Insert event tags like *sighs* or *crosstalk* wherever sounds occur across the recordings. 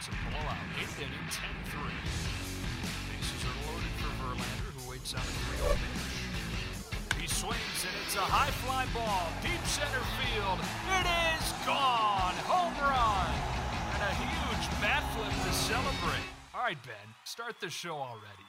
It's a blowout. Eighth inning, 10-3. Bases are loaded for Verlander, who waits on a 3 pitch. He swings, and it's a high fly ball. Deep center field. It is gone. Home run. And a huge bat flip to celebrate. All right, Ben, start the show already.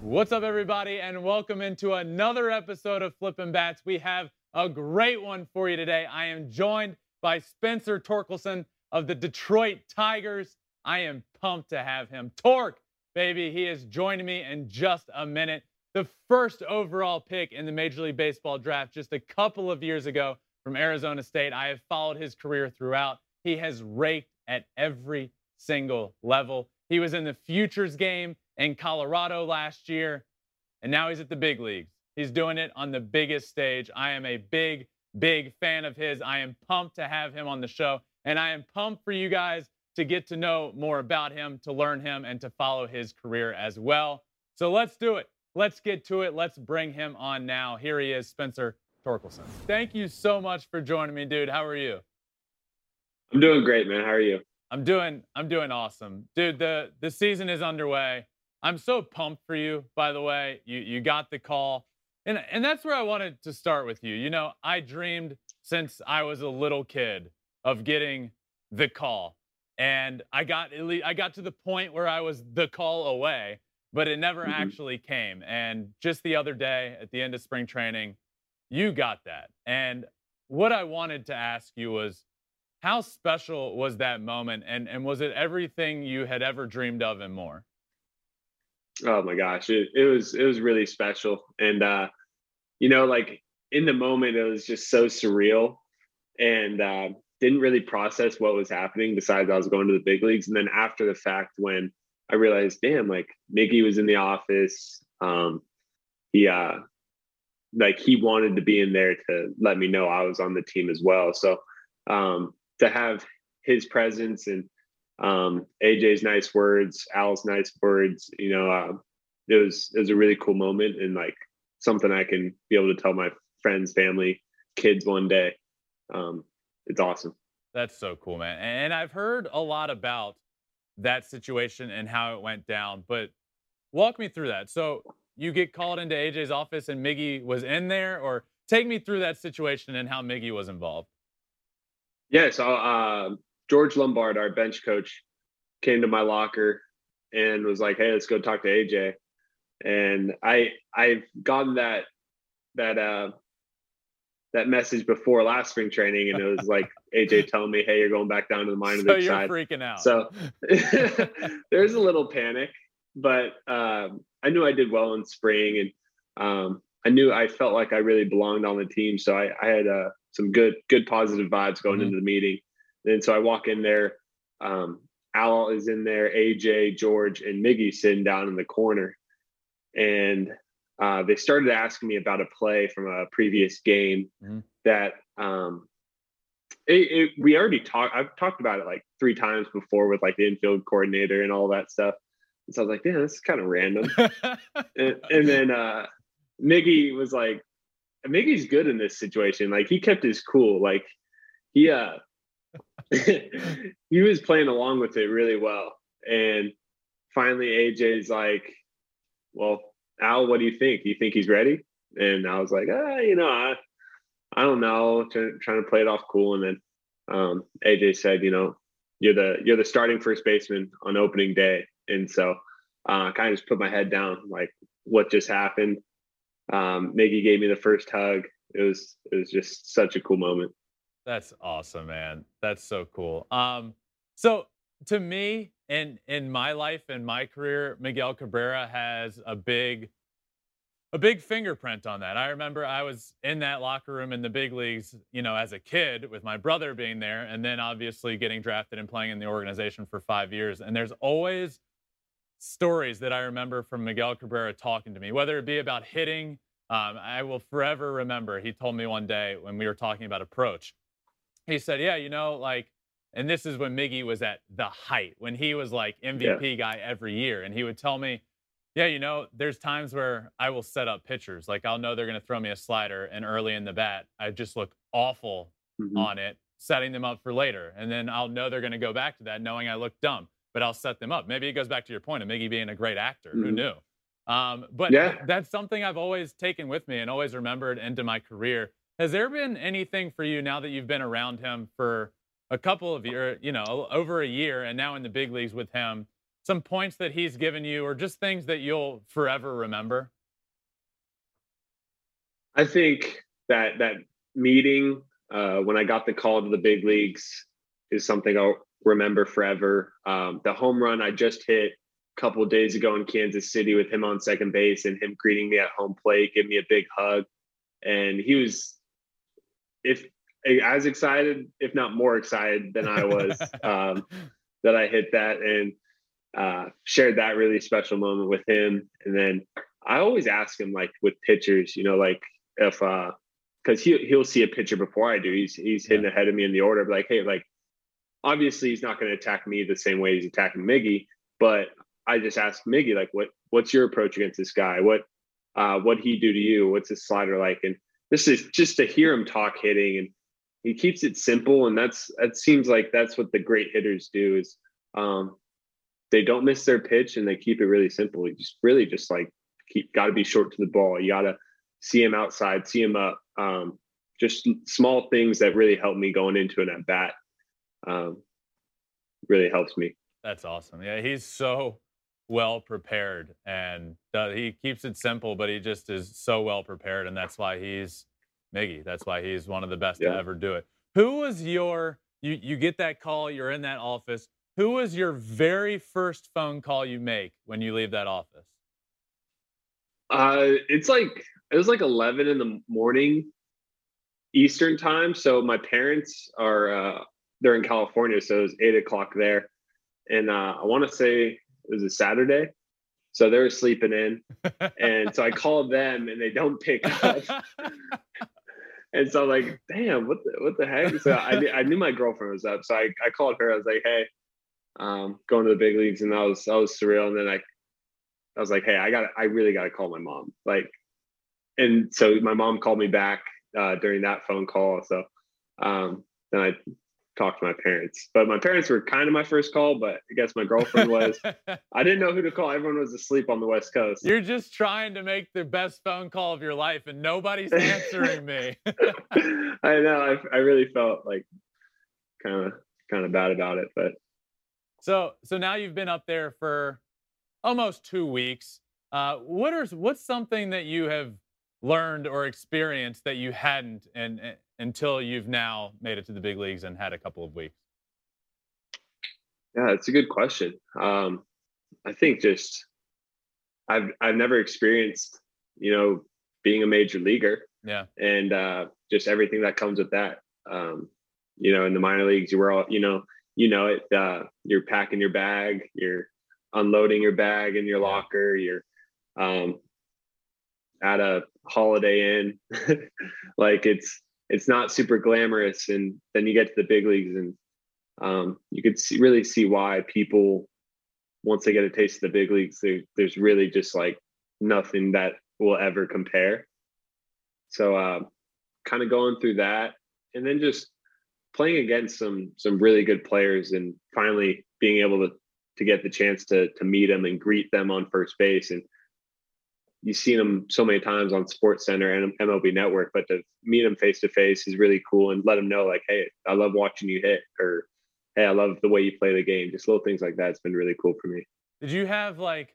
What's up, everybody, and welcome into another episode of Flippin' Bats. We have a great one for you today. I am joined by Spencer Torkelson of the Detroit Tigers. I am pumped to have him. Torque, baby, he is joining me in just a minute. The first overall pick in the Major League Baseball draft just a couple of years ago from Arizona State. I have followed his career throughout. He has raked at every single level. He was in the futures game in Colorado last year, and now he's at the big leagues. He's doing it on the biggest stage. I am a big, big fan of his. I am pumped to have him on the show, and I am pumped for you guys to get to know more about him, to learn him, and to follow his career as well. So let's do it. Let's get to it. Let's bring him on now. Here he is, Spencer Torkelson. Thank you so much for joining me, dude. How are you? I'm doing great, man. How are you? I'm doing I'm doing awesome. Dude, the the season is underway. I'm so pumped for you, by the way. You you got the call. And and that's where I wanted to start with you. You know, I dreamed since I was a little kid of getting the call. And I got at least, I got to the point where I was the call away, but it never mm-hmm. actually came. And just the other day at the end of spring training, you got that. And what I wanted to ask you was how special was that moment and and was it everything you had ever dreamed of and more? Oh my gosh, it, it was it was really special, and uh, you know, like in the moment, it was just so surreal, and uh, didn't really process what was happening. Besides, I was going to the big leagues, and then after the fact, when I realized, damn, like Miggy was in the office, um, he uh, like he wanted to be in there to let me know I was on the team as well. So um, to have his presence and um, AJ's nice words, Al's nice words. You know, uh, it was it was a really cool moment and like something I can be able to tell my friends, family, kids one day. Um, it's awesome. That's so cool, man. And I've heard a lot about that situation and how it went down, but walk me through that. So you get called into AJ's office and Miggy was in there, or take me through that situation and how Miggy was involved. Yeah, so uh, George Lombard, our bench coach, came to my locker and was like, "Hey, let's go talk to AJ." And I I've gotten that that uh that message before last spring training, and it was like *laughs* AJ telling me, "Hey, you're going back down to the minor so league you're side." freaking out. So *laughs* *laughs* there's a little panic, but um, I knew I did well in spring, and um, I knew I felt like I really belonged on the team. So I, I had uh, some good good positive vibes going mm-hmm. into the meeting. And so I walk in there. Um, Al is in there, AJ, George, and Miggy sitting down in the corner. And uh, they started asking me about a play from a previous game mm-hmm. that um, it, it, we already talked. I've talked about it like three times before with like the infield coordinator and all that stuff. And so I was like, yeah, this is kind of random. *laughs* and, and, then uh, Miggy was like, Miggy's good in this situation. Like he kept his cool. Like he uh *laughs* he was playing along with it really well. And finally, AJ's like, "Well, Al, what do you think? Do you think he's ready?" And I was like, "Ah, you know, I, I don't know." Trying, trying to play it off cool, and then um, AJ said, "You know, you're the you're the starting first baseman on opening day," and so uh, I kind of just put my head down, like, what just happened. Um, Miggy gave me the first hug. It was it was just such a cool moment. That's awesome, man. That's so cool. Um, so to me, in in my life and my career, Miguel Cabrera has a big a big fingerprint on that. I remember I was in that locker room in the big leagues, you know, as a kid with my brother being there, and then obviously getting drafted and playing in the organization for five years. And there's always stories that I remember from Miguel Cabrera talking to me, whether it be about hitting. Um, I will forever remember he told me one day when we were talking about approach he said, Yeah, you know, like, and this is when Miggy was at the height, when he was like MVP yeah. guy every year. And he would tell me, Yeah, you know, there's times where I will set up pitchers. Like, I'll know they're going to throw me a slider, and early in the bat, I just look awful mm-hmm. on it. setting them up for later. And then I'll know they're going to go back to that knowing I look dumb, but I'll set them up. Maybe it goes back to your point of Miggy being a great actor. Mm-hmm. Who knew? Um, but yeah. that's something I've always taken with me and always remembered into my career. Has there been anything for you now that you've been around him for a couple of years, you know, over a year and now in the big leagues with him, some points that he's given you or just things that you'll forever remember? I think that that meeting uh, when I got the call to the big leagues is something I'll remember forever. Um, the home run I just hit a couple days ago in Kansas City with him on second base and him greeting me at home plate, give me a big hug, and he was, if as excited, if not more excited than I was *laughs* um, that I hit that and uh, shared that really special moment with him. And then I always ask him like with pitchers, you know, like if uh because he he'll see a pitcher before I do. He's he's hitting yeah. ahead of me in the order. But like, hey, like obviously he's not going to attack me the same way he's attacking Miggy. But I just ask Miggy like, what what's your approach against this guy? What uh what he do to you? What's his slider like? And this is just to hear him talk hitting and he keeps it simple and that's that seems like that's what the great hitters do is um they don't miss their pitch and they keep it really simple. You just really just like keep got to be short to the ball. You got to see him outside, see him up. Um, just small things that really help me going into an at bat. Um, really helps me. That's awesome. Yeah, he's so well prepared, and uh, he keeps it simple, but he just is so well prepared, and that's why he's Miggy. That's why he's one of the best yeah. to ever do it. Who was your? You you get that call. You're in that office. Who was your very first phone call you make when you leave that office? Uh, it's like it was like 11 in the morning Eastern time. So my parents are uh, they're in California, so it was eight o'clock there, and uh, I want to say it was a Saturday, so they were sleeping in, *laughs* and so I called them and they don't pick up. *laughs* and so I'm like, damn, what the what the heck? So I I knew my girlfriend was up, so I, I called her. I was like, hey, um, going to the big leagues, and that was that was surreal. And then I I was like, hey, I got I really got to call my mom. Like and so my mom called me back uh, during that phone call. So um, then I talked to my parents. But my parents were kind of my first call, but I guess my girlfriend was. *laughs* I didn't know who to call. Everyone was asleep on the West Coast. You're just trying to make the best phone call of your life, and nobody's answering me. *laughs* I know. I, I really felt like kind of kind of bad about it, but so so now you've been up there for almost two weeks. Uh, what are what's something that you have learned or experienced that you hadn't and until you've now made it to the big leagues and had a couple of weeks? Yeah, it's a good question. Um, I think just I've I've never experienced, you know, being a major leaguer. Yeah. And uh, just everything that comes with that. Um, you know, in the minor leagues, you were all, you know, you know it. Uh, you're packing your bag, you're unloading your bag in your locker, you're um, at a Holiday Inn. *laughs* like it's it's not super glamorous, and then you get to the big leagues, and um, you could see, really see why people once they get a taste of the big leagues, there's really just like nothing that will ever compare. So, uh, kind of going through that, and then just playing against some some really good players, and finally being able to to get the chance to to meet them and greet them on first base, and you've seen them so many times on Sports Center and MLB Network, but to meet them face to face is really cool and let them know like, hey, I love watching you hit, or hey, I love the way you play the game. Just little things like that. It's been really cool for me. Did you have like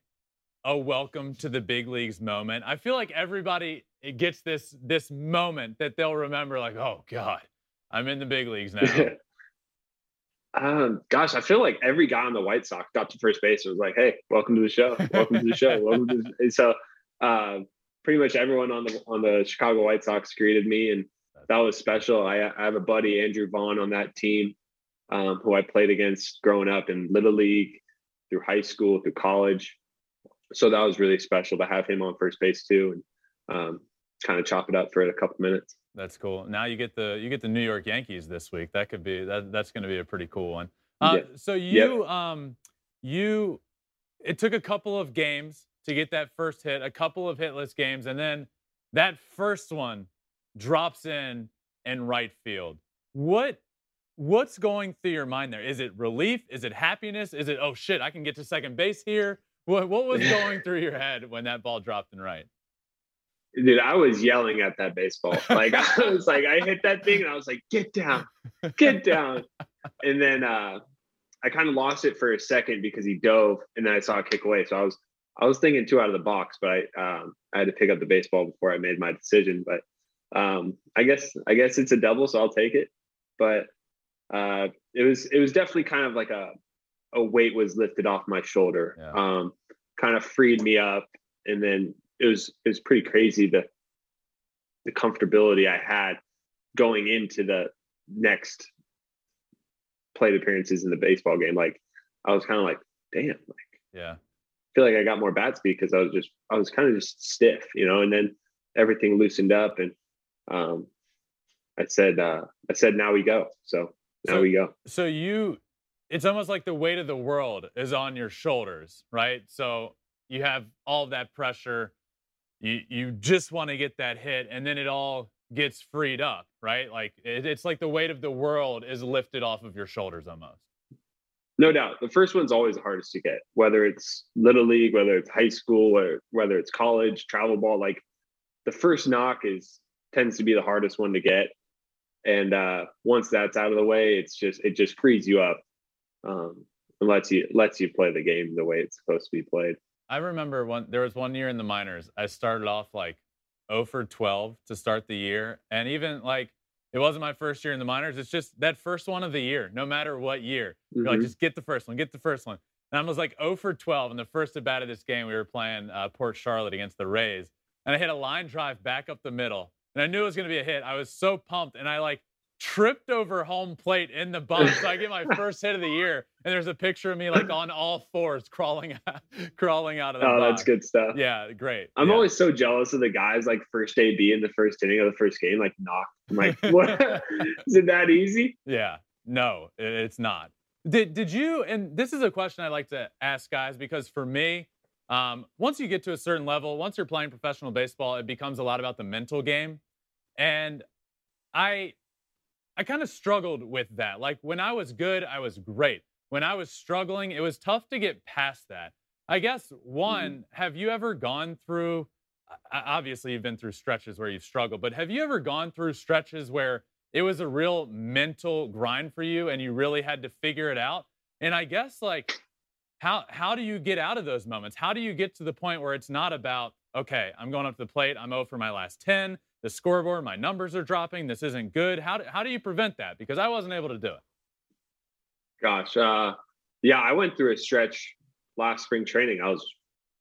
a welcome to the big leagues moment? I feel like everybody gets this this moment that they'll remember, like, oh God, I'm in the big leagues now. *laughs* Um, gosh, I feel like every guy on the White Sox got to first base and was like, "Hey, welcome to the show. Welcome to the show. Welcome to." The... So uh, pretty much everyone on the on the Chicago White Sox greeted me, and that was special. I, I have a buddy Andrew Vaughn on that team, um, who I played against growing up in little league, through high school, through college. So that was really special to have him on first base too, and um, kind of chop it up for a couple minutes. That's cool. Now you get the you get the New York Yankees this week. That could be that that's going to be a pretty cool one. Uh, yeah. So you um you it took a couple of games to get that first hit, a couple of hitless games, and then that first one drops in in right field. What what's going through your mind there? Is it relief? Is it happiness? Is it, oh shit, I can get to second base here? What, what was *laughs* going through your head when that ball dropped in right? Dude, I was yelling at that baseball. *laughs* Like I was like, I hit that thing and I was like, get down, get down. And then uh I kind of lost it for a second because he dove and then I saw it kick away. So I was I was thinking two out of the box, but I um I had to pick up the baseball before I made my decision. But um I guess I guess it's a double, so I'll take it. But uh it was it was definitely kind of like a a weight was lifted off my shoulder. Yeah. Um kind of freed me up and then it was it was pretty crazy the the comfortability I had going into the next plate appearances in the baseball game. Like I was kind of like, damn, like Yeah. Feel like I got more bat speed because I was just I was kind of just stiff, you know, and then everything loosened up and um I said uh I said now we go. So now So- we go. So you, it's almost like the weight of the world is on your shoulders, right? So you have all that pressure. You you just want to get that hit, and then it all gets freed up, right? Like it, it's like the weight of the world is lifted off of your shoulders almost. No doubt. The first one's always the hardest to get, whether it's little league, whether it's high school, or whether it's college, travel ball. Like the first knock is tends to be the hardest one to get. And uh, once that's out of the way, it's just it just frees you up um, and lets you lets you play the game the way it's supposed to be played. I remember one. There was one year in the minors. I started off like 0 for 12 to start the year, and even like it wasn't my first year in the minors. It's just that first one of the year, no matter what year. You're like, Mhm. just get the first one, get the first one. And I was like 0 for 12 in the first at bat of this game. We were playing uh, Port Charlotte against the Rays, and I hit a line drive back up the middle, and I knew it was going to be a hit. I was so pumped, and I like tripped over home plate in the bump, so I get my *laughs* first hit of the year. And there's a picture of me like on all fours crawling *laughs* out, crawling out of the Oh, box. that's good stuff. Yeah, great. I'm yeah. always so jealous of the guys like first AB in the first inning of the first game, like knocked. I'm like, *laughs* what? Is it that easy? Yeah, no, it's not. Did did you? And this is a question I like to ask guys because for me, um, once you get to a certain level, once you're playing professional baseball, it becomes a lot about the mental game, and I, I kind of struggled with that. Like when I was good, I was great. When I was struggling, it was tough to get past that. I guess mm-hmm. one, have you ever gone through? Obviously, you've been through stretches where you've struggled, but have you ever gone through stretches where it was a real mental grind for you and you really had to figure it out and i guess like how how do you get out of those moments how do you get to the point where it's not about okay i'm going up to the plate i'm over my last 10 the scoreboard my numbers are dropping this isn't good how do, how do you prevent that because i wasn't able to do it Gosh, uh, yeah, I went through a stretch last spring training. I was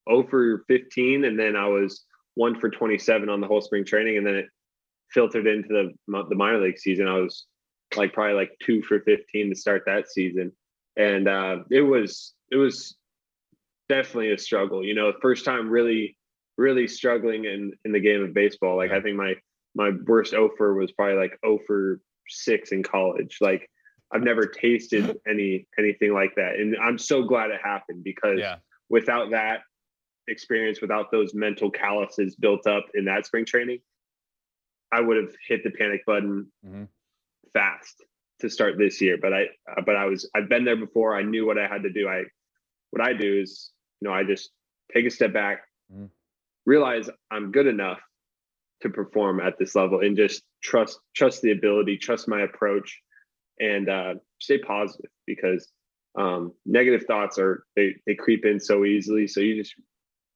0 for 15, and then I was one for 27 on the whole spring training, and then it filtered into the the minor league season. I was like probably like two for 15 to start that season, and uh, it was it was definitely a struggle. You know, first time really really struggling in in the game of baseball. Like. I think my my worst offer was probably like 0 for six in college. Like I've never tasted *laughs* any anything like that, and I'm so glad it happened because yeah without that experience, without those mental calluses built up in that spring training, I would have hit the panic button Mhm. fast to start this year. But I, uh, but I was, I've been there before. I knew what I had to do. I, what I do is, you know, I just take a step back, Mhm. Realize I'm good enough to perform at this level, and just trust, trust the ability, trust my approach, and uh, stay positive because um, negative thoughts are they they creep in so easily. So you just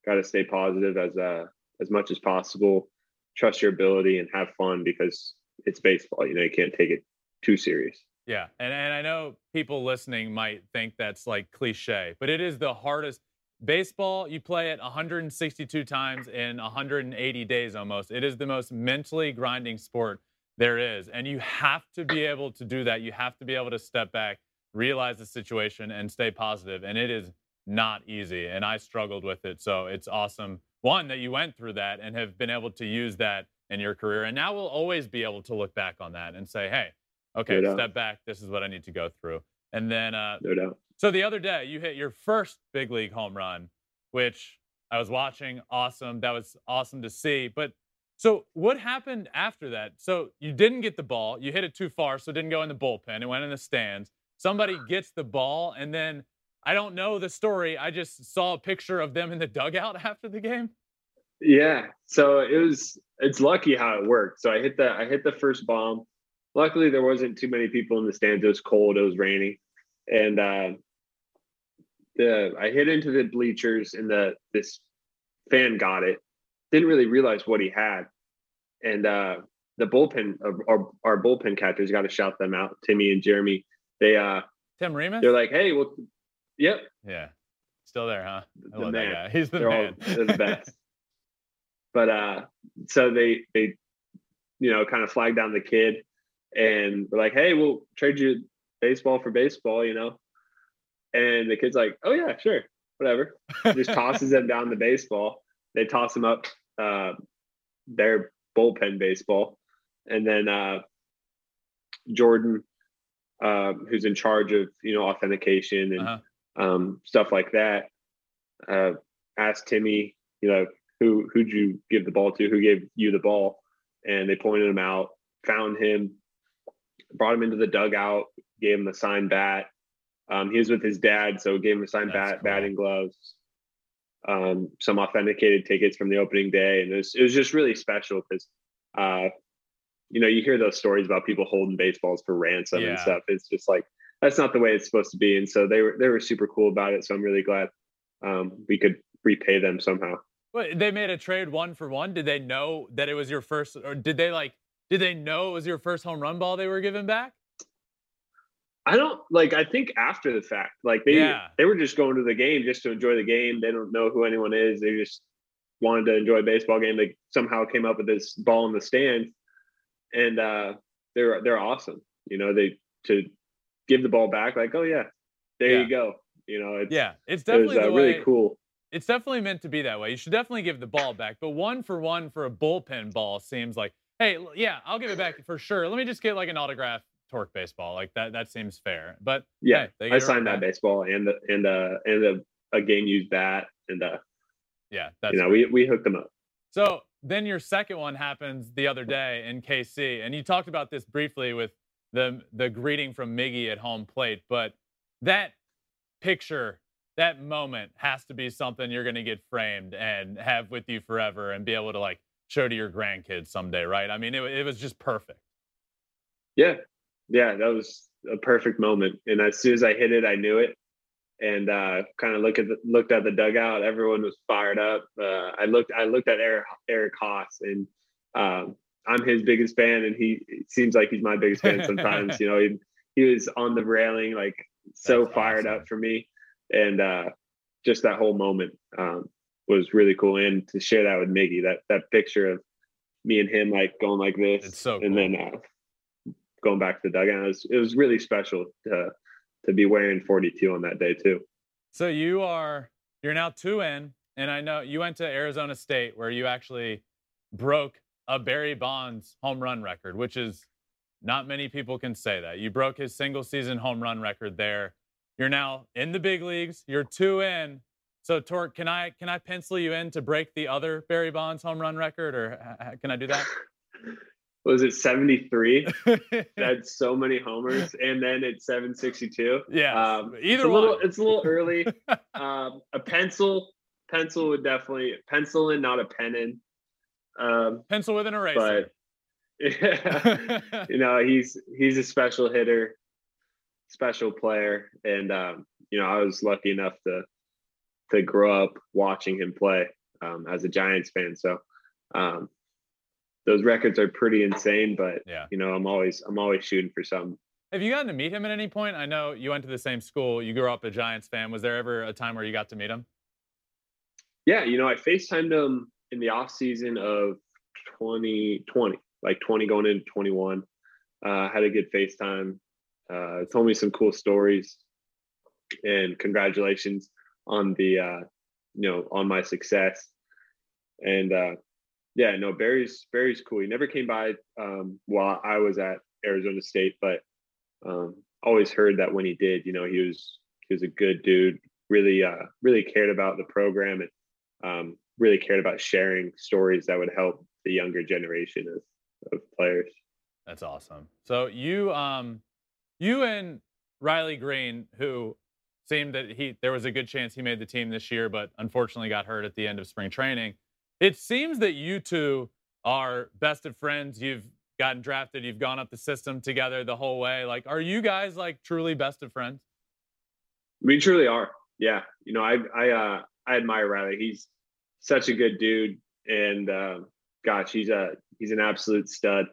got to stay positive as uh, as much as possible. Trust your ability and have fun because it's baseball. You know you can't take it too serious. Yeah, and and I know people listening might think that's like cliche, but it is the hardest. Baseball, you play it 162 times in 180 days almost. It is the most mentally grinding sport there is, and you have to be able to do that. You have to be able to step back, realize the situation, and stay positive. And it is not easy, and I struggled with it. So it's awesome, one that you went through that and have been able to use that in your career, and now we'll always be able to look back on that and say, hey okay, No step back. This is what I need to go through. And then, uh, No doubt. So the other day, you hit your first big league home run, which I was watching. Awesome. That was awesome to see. But So what happened after that? So you didn't get the ball. You hit it too far, so it didn't go in the bullpen. It went in the stands. Somebody gets the ball, and then I don't know the story. I just saw a picture of them in the dugout *laughs* after the game. Yeah. So it was it's lucky how it worked. So I hit the I hit the first bomb. Luckily there wasn't too many people in the stands. It was cold, it was raining. And uh the I hit into the bleachers and the this fan got it. Didn't really realize what he had. And uh the bullpen our, our bullpen catchers got to shout them out, Timmy and Jeremy. They uh Tim Remus? They're like, hey, well yep. Yeah. Still there, huh? I the love man. that guy. He's the they're man. All, *laughs* they're the best. but uh so they they you know kind of flagged down the kid and we're like hey we'll trade you baseball for baseball you know and the kid's like oh yeah sure whatever just tosses them down the baseball they toss them up uh their bullpen baseball and then uh jordan uh, who's in charge of you know authentication and uh-huh. um, stuff like that uh, asked timmy you know who who'd you give the ball to? Who gave you the ball? And they pointed him out, found him, brought him into the dugout, gave him a signed bat. Um, he was with his dad, so gave him a signed bat, cool. batting gloves, um, some authenticated tickets from the opening day, and it was it was just really special because, uh, you know, you hear those stories about people holding baseballs for ransom yeah. and stuff. It's just like that's not the way it's supposed to be, and so they were they were super cool about it. So I'm really glad um, we could repay them somehow. Well, they made a trade one for one. Did they know that it was your first, or did they like? Did they know it was your first home run ball they were giving back? I don't like. I think after the fact, like they yeah. they were just going to the game just to enjoy the game. They don't know who anyone is. They just wanted to enjoy a baseball game. They somehow came up with this ball in the stand, and uh, they're they're awesome. You know, they to give the ball back. Like, oh yeah, there yeah. you go. You know, it's, yeah, it's definitely it was, uh, really cool it's definitely meant to be that way. You should definitely give the ball back. But one for one for a bullpen ball seems like, hey, yeah, I'll give it back for sure. Let me just get like an autograph torque baseball. Like that that seems fair. But yeah, hey, I signed that baseball and the, and uh and a, a game used bat and uh yeah, that's you know, we we hooked them up. So then your second one happens the other day in KC, and you talked about this briefly with the the greeting from Miggy at home plate, but that picture that moment has to be something you're going to get framed and have with you forever and be able to like show to your grandkids someday, right? I mean, it, it was just perfect. Yeah. Yeah. That was a perfect moment. And as soon as I hit it, I knew it and uh, kind of look at the, looked at the dugout. Everyone was fired up. Uh, I looked, I looked at Eric, Eric Haase and um, I'm his biggest fan and he seems like he's my biggest fan sometimes, *laughs* you know, he, he was on the railing, like so That's fired awesome. up for me and uh, just that whole moment um, was really cool. And to share that with Miggy, that that picture of me and him like going like this, it's so cool. and then uh, going back to the dugout, it was, it was really special to to be wearing 42 on that day too. So you are you're now two in, and I know you went to Arizona State where you actually broke a Barry Bonds home run record, which is not many people can say that. You broke his single season home run record there. You're now in the big leagues. You're two in. So Torque, can I can I pencil you in to break the other Barry Bonds home run record, or can I do that? *laughs* Was it 73? *laughs* That's so many homers, and then it's 762. Yeah, um, either it's a one. Little, it's a little early. *laughs* um, a pencil, pencil would definitely pencil in, not a pen in. Um, pencil with an eraser. But yeah, *laughs* you know he's he's a special hitter special player, and um, you know I was lucky enough to to grow up watching him play um, as a Giants fan. So um, those records are pretty insane, but yeah. you know I'm always I'm always shooting for some. Have you gotten to meet him at any point? I know you went to the same school. You grew up a Giants fan. Was there ever a time where you got to meet him? Yeah, you know, I FaceTimed him in the off season of 2020, like 20 going into 21. Uh, had a good FaceTime uh, told me some cool stories and congratulations on the uh, you know on my success and uh, yeah no barry's barry's cool he never came by um, while i was at arizona state but um, always heard that when he did you know he was he was a good dude really uh really cared about the program and um, really cared about sharing stories that would help the younger generation of, of players. That's awesome. So you um you and Riley Greene, who seemed that he there was a good chance he made the team this year, but unfortunately got hurt at the end of spring training. It seems that you two are best of friends. You've gotten drafted, you've gone up the system together the whole way. Like, are you guys like truly best of friends? We truly are. Yeah. You know, I I uh I admire Riley. He's such a good dude, and uh, gosh, he's a he's an absolute stud.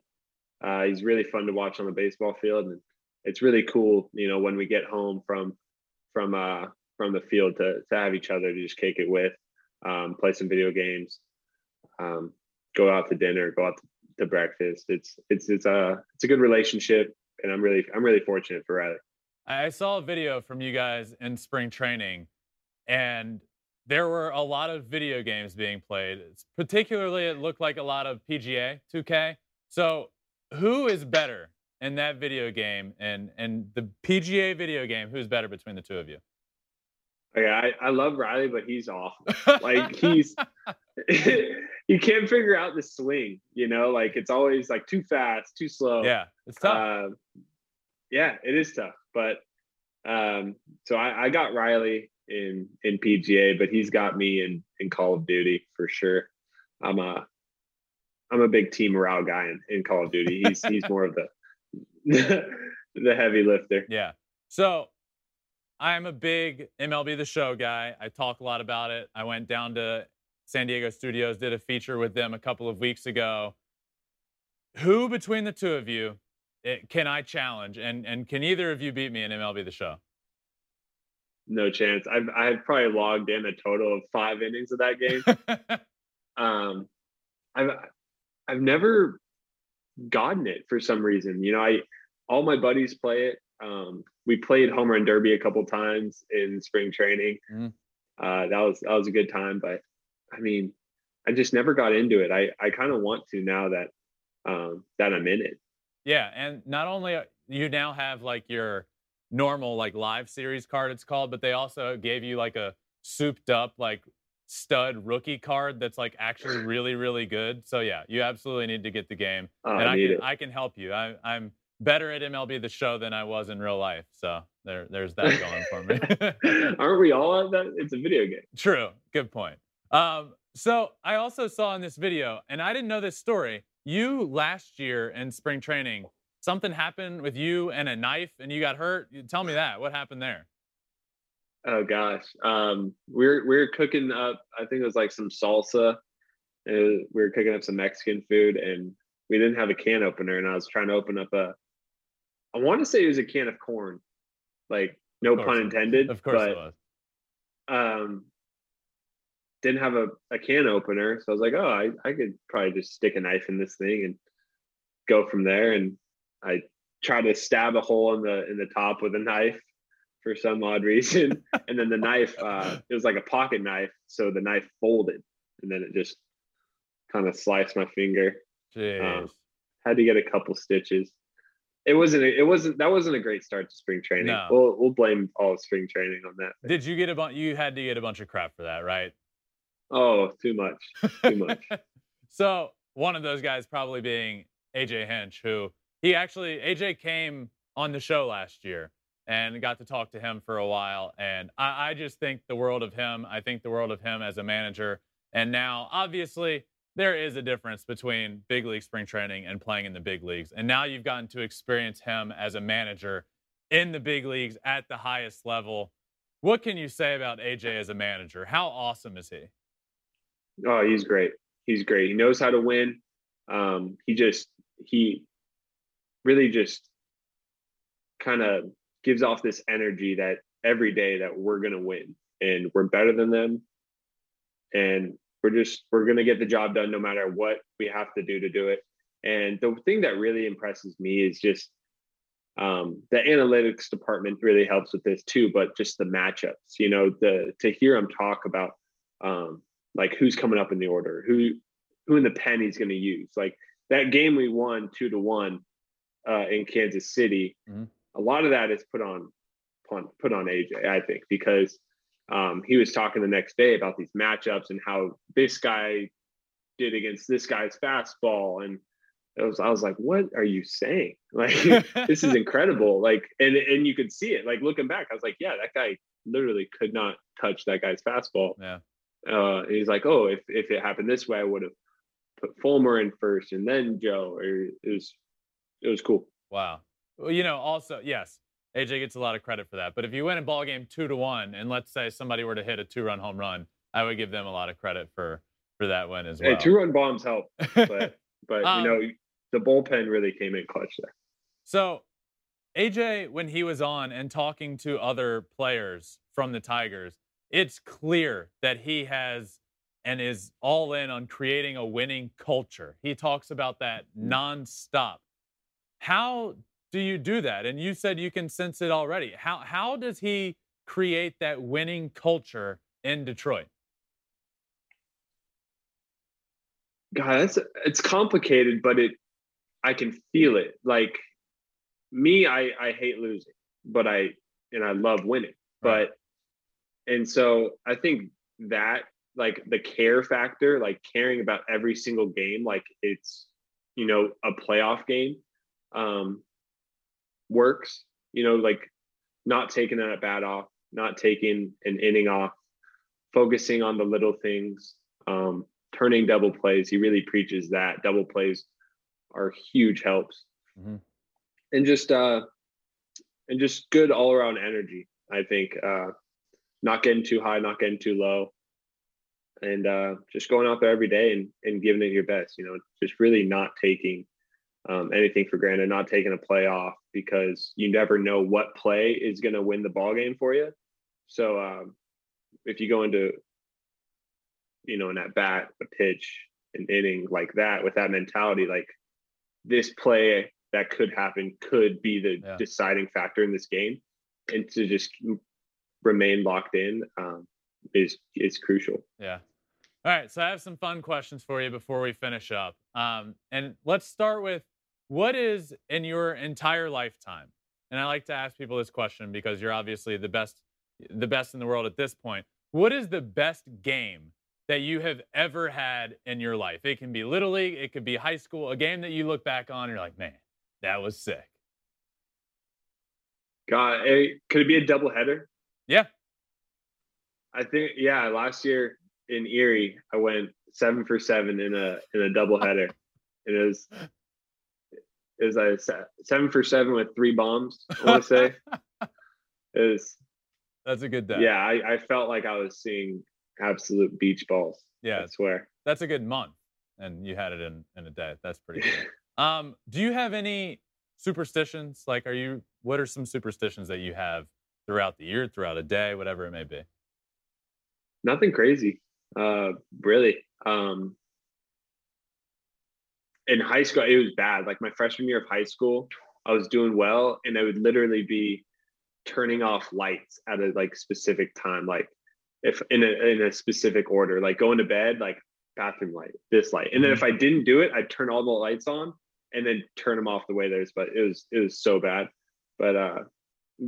Uh, he's really fun to watch on the baseball field, and it's really cool. You know, when we get home from from uh, from the field to to have each other to just kick it with, um, play some video games, um, go out to dinner, go out to, to breakfast. It's it's it's a it's a good relationship, and I'm really I'm really fortunate for Riley. I saw a video from you guys in spring training, and there were a lot of video games being played. Particularly, it looked like a lot of PGA 2K. So, who is better in that video game and and the PGA video game? Who's better between the two of you? Okay, I, I love Riley, but he's awful. *laughs* like he's *laughs* you can't figure out the swing. You know, like it's always like too fast, too slow. Yeah, it's tough. Uh, yeah, it is tough. But um, so I, I got Riley in in PGA, but he's got me in in Call of Duty for sure. I'm a I'm a big team morale guy in, in Call of Duty. He's he's more of the *laughs* the heavy lifter. Yeah. So I'm a big MLB The Show guy. I talk a lot about it. I went down to San Diego Studios, did a feature with them a couple of weeks ago. Who between the two of you it, can I challenge? And and can either of you beat me in MLB The Show? no chance. I've I've probably logged in a total of five innings of that game. *laughs* um, I've I've never gotten it for some reason. You know, I all my buddies play it. Um, we played home run derby a couple times in spring training. Mm. Uh, that was that was a good time, but I mean, I just never got into it. I I kind of want to now that um, that I'm in it. Yeah, and not only uh, you now have like your normal like live series card it's called but they also gave you like a souped up like stud rookie card that's like actually *sighs* really really good so yeah you absolutely need to get the game oh, and I, I can it. I can help you I, I'm better at MLB the show than I was in real life so there there's that *laughs* going for me *laughs* aren't we all that it's a video game true good point um so I also saw in this video and I didn't know this story you last year in spring training something happened with you and a knife and you got hurt? Tell me that. What happened there? Oh gosh, um, we're we're cooking up. I think it was like some salsa. we were cooking up some Mexican food, and we didn't have a can opener. And I was trying to open up a. I want to say it was a can of corn, like no pun intended. Of course but, it was. Um, didn't have a, a can opener, so I was like, oh, I, I could probably just stick a knife in this thing and go from there. And I try to stab a hole in the in the top with a knife for some odd reason, *laughs* and then the knife uh, it was like a pocket knife, so the knife folded, and then it just kind of sliced my finger. Um, had to get a couple stitches. It wasn't. It wasn't. That wasn't a great start to spring training. No. We'll we'll blame all spring training on that. Did you get a bunch? You had to get a bunch of crap for that, right? Oh, too much. Too much. *laughs* so one of those guys probably being AJ Hinch, who he actually AJ came on the show last year and got to talk to him for a while. And I, I, just think the world of him. I think the world of him as a manager. And now, obviously, there is a difference between big league spring training and playing in the big leagues. And now you've gotten to experience him as a manager in the big leagues at the highest level. What can you say about AJ as a manager? How awesome is he? Oh, he's great. He's great. He knows how to win. Um, he just he really just kind of gives off this energy that every day that we're to win and we're better than them and we're just we're to get the job done no matter what we have to do to do it and the thing that really impresses me is just um, the analytics department really helps with this too but just the matchups you know the to hear him talk about um, like who's coming up in the order who who in the pen he's going to use like that game we won two to one uh, in Kansas City, mm-hmm. a lot of that is put on, put on AJ, I think, because um, he was talking the next day about these matchups and how this guy did against this guy's fastball and it was I was like, what are you saying? *laughs* Like this is incredible. Like and and you could see it. Like looking back, I was like, yeah, that guy literally could not touch that guy's fastball. Yeah. Uh, he's like, oh, if if it happened this way, I would have put Fulmer in first and then Joe. Or it was it was cool. Wow. Well, you know, also yes, AJ gets a lot of credit for that. But if you win a ball game two to one, and let's say somebody were to hit a two run home run, I would give them a lot of credit for for that win as well. Hey, two run bombs help, *laughs* but but um, you know the bullpen really came in clutch there. So, AJ, when he was on and talking to other players from the Tigers, it's clear that he has and is all in on creating a winning culture. He talks about that mm. nonstop. How do you do that? And you said you can sense it already. How how does he create that winning culture in Detroit? God, it's it's complicated, but it I can feel it. Like me, I I hate losing, but I and I love winning. But and so I think that like the care factor, like caring about every single game, like it's you know a playoff game, um, works. You know, like not taking a bat off, not taking an inning off, focusing on the little things, um, turning double plays. He really preaches that double plays are huge helps. Mm-hmm. And just uh and just good all around energy. I think uh not getting too high, not getting too low. And uh just going out there every day and, and giving it your best, you know, just really not taking um, anything for granted, not taking a play off because you never know what play is going to win the ball game for you. So um, if you go into, you know, an at bat, a pitch, an inning like that with that mentality, like this play that could happen could be the yeah. deciding factor in this game, and to just remain locked in um, is is crucial. Yeah. All right, so I have some fun questions for you before we finish up. Um, and let's start with what is in your entire lifetime? And I like to ask people this question because you're obviously the best the best in the world at this point. What is the best game that you have ever had in your life. It can be Little League, it could be high school, a game that you look back on and you're like, man, that was sick. God, could it be a double header? Yeah. I think, yeah, last year in Erie, I went seven for seven in a in a double header. and it was it was a seven for seven with three bombs, I want to say. *laughs* it was that's a good day. Yeah, I, I felt like I was seeing absolute beach balls. Yeah, I swear. That's a good month, and you had it in in a day. That's pretty good. *laughs* um, do you have any superstitions? Like, are you? What are some superstitions that you have throughout the year, throughout a day, whatever it may be? Nothing crazy, uh, really. Um, in high school, it was bad. Like my freshman year of high school, I was doing well, and I would literally be turning off lights at a like specific time, like if in a in a specific order, like going to bed, like bathroom light, this light, and then if I mm-hmm. didn't do it, I'd turn all the lights on and then turn them off the way there's. But it was it was so bad, but uh,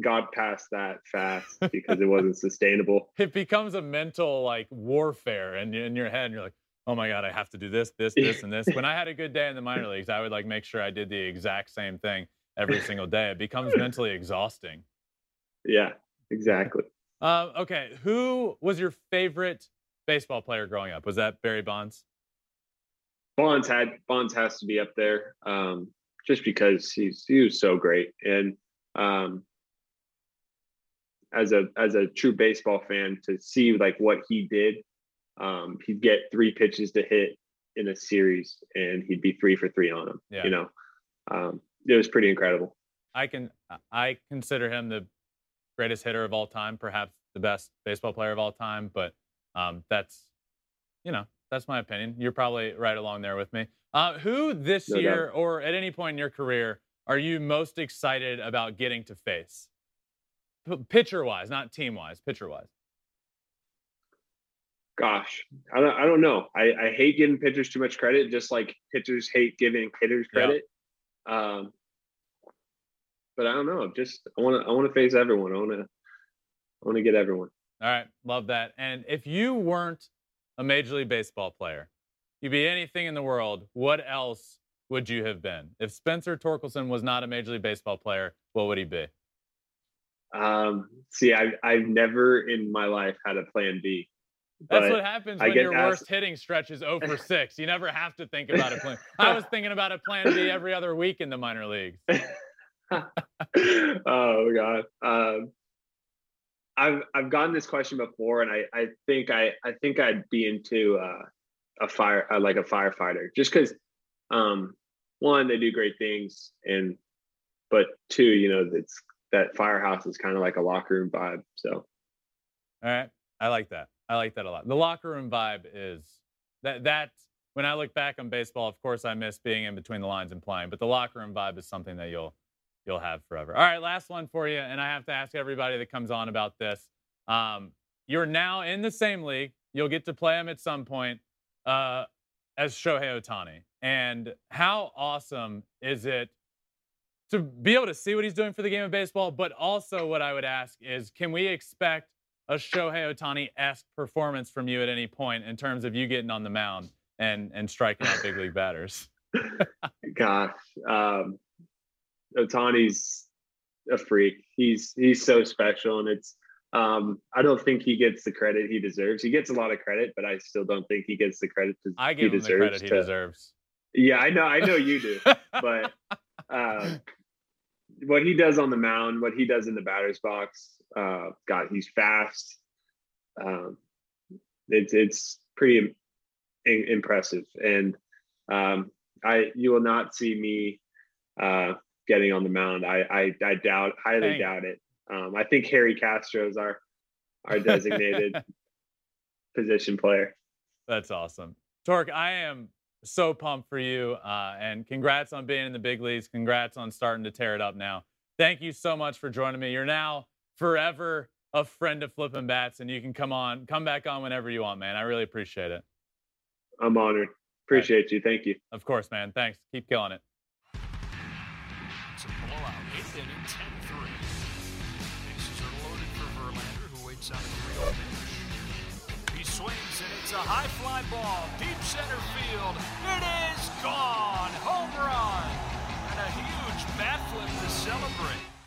got past that fast because it wasn't *laughs* sustainable. It becomes a mental like warfare, and in, in your head, and you're like, oh my god, I have to do this, this, this, and this. when I had a good day in the minor leagues, I would like make sure I did the exact same thing every *laughs* single day. It becomes mentally exhausting. Yeah, exactly. Uh, okay, who was your favorite baseball player growing up? Was that Barry Bonds? Bonds had Bonds has to be up there, um, just because he's he was so great, and um, as a as a true baseball fan, to see like what he did, um, he'd get three pitches to hit in a series, and he'd be three for three on them. Yeah. You know, um, it was pretty incredible. I can I consider him the greatest hitter of all time, perhaps the best baseball player of all time. But um, that's, you know, that's my opinion. You're probably right along there with me. Uh, who this no year doubt. or at any point in your career are you most excited about getting to face? Pitcher wise, not team wise, pitcher wise. Gosh, I don't, I don't know. I, I hate giving pitchers too much credit, just like pitchers hate giving hitters credit. Yeah. Um, but I don't know. Just I want to I want to face everyone. I want to I want to get everyone. All right, love that. And if you weren't a Major League Baseball player, you'd be anything in the world. What else would you have been? If Spencer Torkelson was not a Major League Baseball player, what would he be? Um, see, I, I've never in my life had a plan B. That's what happens when your asked... worst hitting stretch is 0 for *laughs* 6. You never have to think about a plan. I was *laughs* thinking about a plan B every other week in the minor leagues. *laughs* oh God. Um, I've I've gotten this question before, and I I think I I think I'd be into uh, a fire uh, like a firefighter, just because um, one they do great things, and but two, you know, it's that firehouse is kind of like a locker room vibe. So, all right, I like that. I like that a lot. The locker room vibe is that that when I look back on baseball, of course I miss being in between the lines and playing, but the locker room vibe is something that you'll you'll have forever. All right, last one for you, and I have to ask everybody that comes on about this. Um, you're now in the same league. You'll get to play him at some point uh, as Shohei Ohtani. And how awesome is it to be able to see what he's doing for the game of baseball? But also, what I would ask is, can we expect a Shohei Ohtani esque performance from you at any point in terms of you getting on the mound and and striking out big league batters? *laughs* Gosh, um, Ohtani's a freak. He's he's so special, and it's um, I don't think he gets the credit he deserves. He gets a lot of credit, but I still don't think he gets the credit I give he him deserves. The credit he to, deserves. Yeah, I know, I know you do, *laughs* but uh, what he does on the mound, what he does in the batter's box, uh, God, he's fast. Um, it's it's pretty in, impressive, and um, I you will not see me uh, getting on the mound. I I, I doubt, highly Dang. doubt it. Um, I think Harry Castro is our our designated *laughs* position player. That's awesome, Tork. I am so pumped for you, uh, and congrats on being in the big leagues. Congrats on starting to tear it up now. Thank you so much for joining me. You're now forever a friend of flipping bats, and you can come on, come back on whenever you want, man. I really appreciate it. I'm honored. Appreciate right. you. Thank you. Of course, man. Thanks. Keep killing it. It's a high fly ball, deep center field. It is gone. Home run. And a huge backflip to celebrate.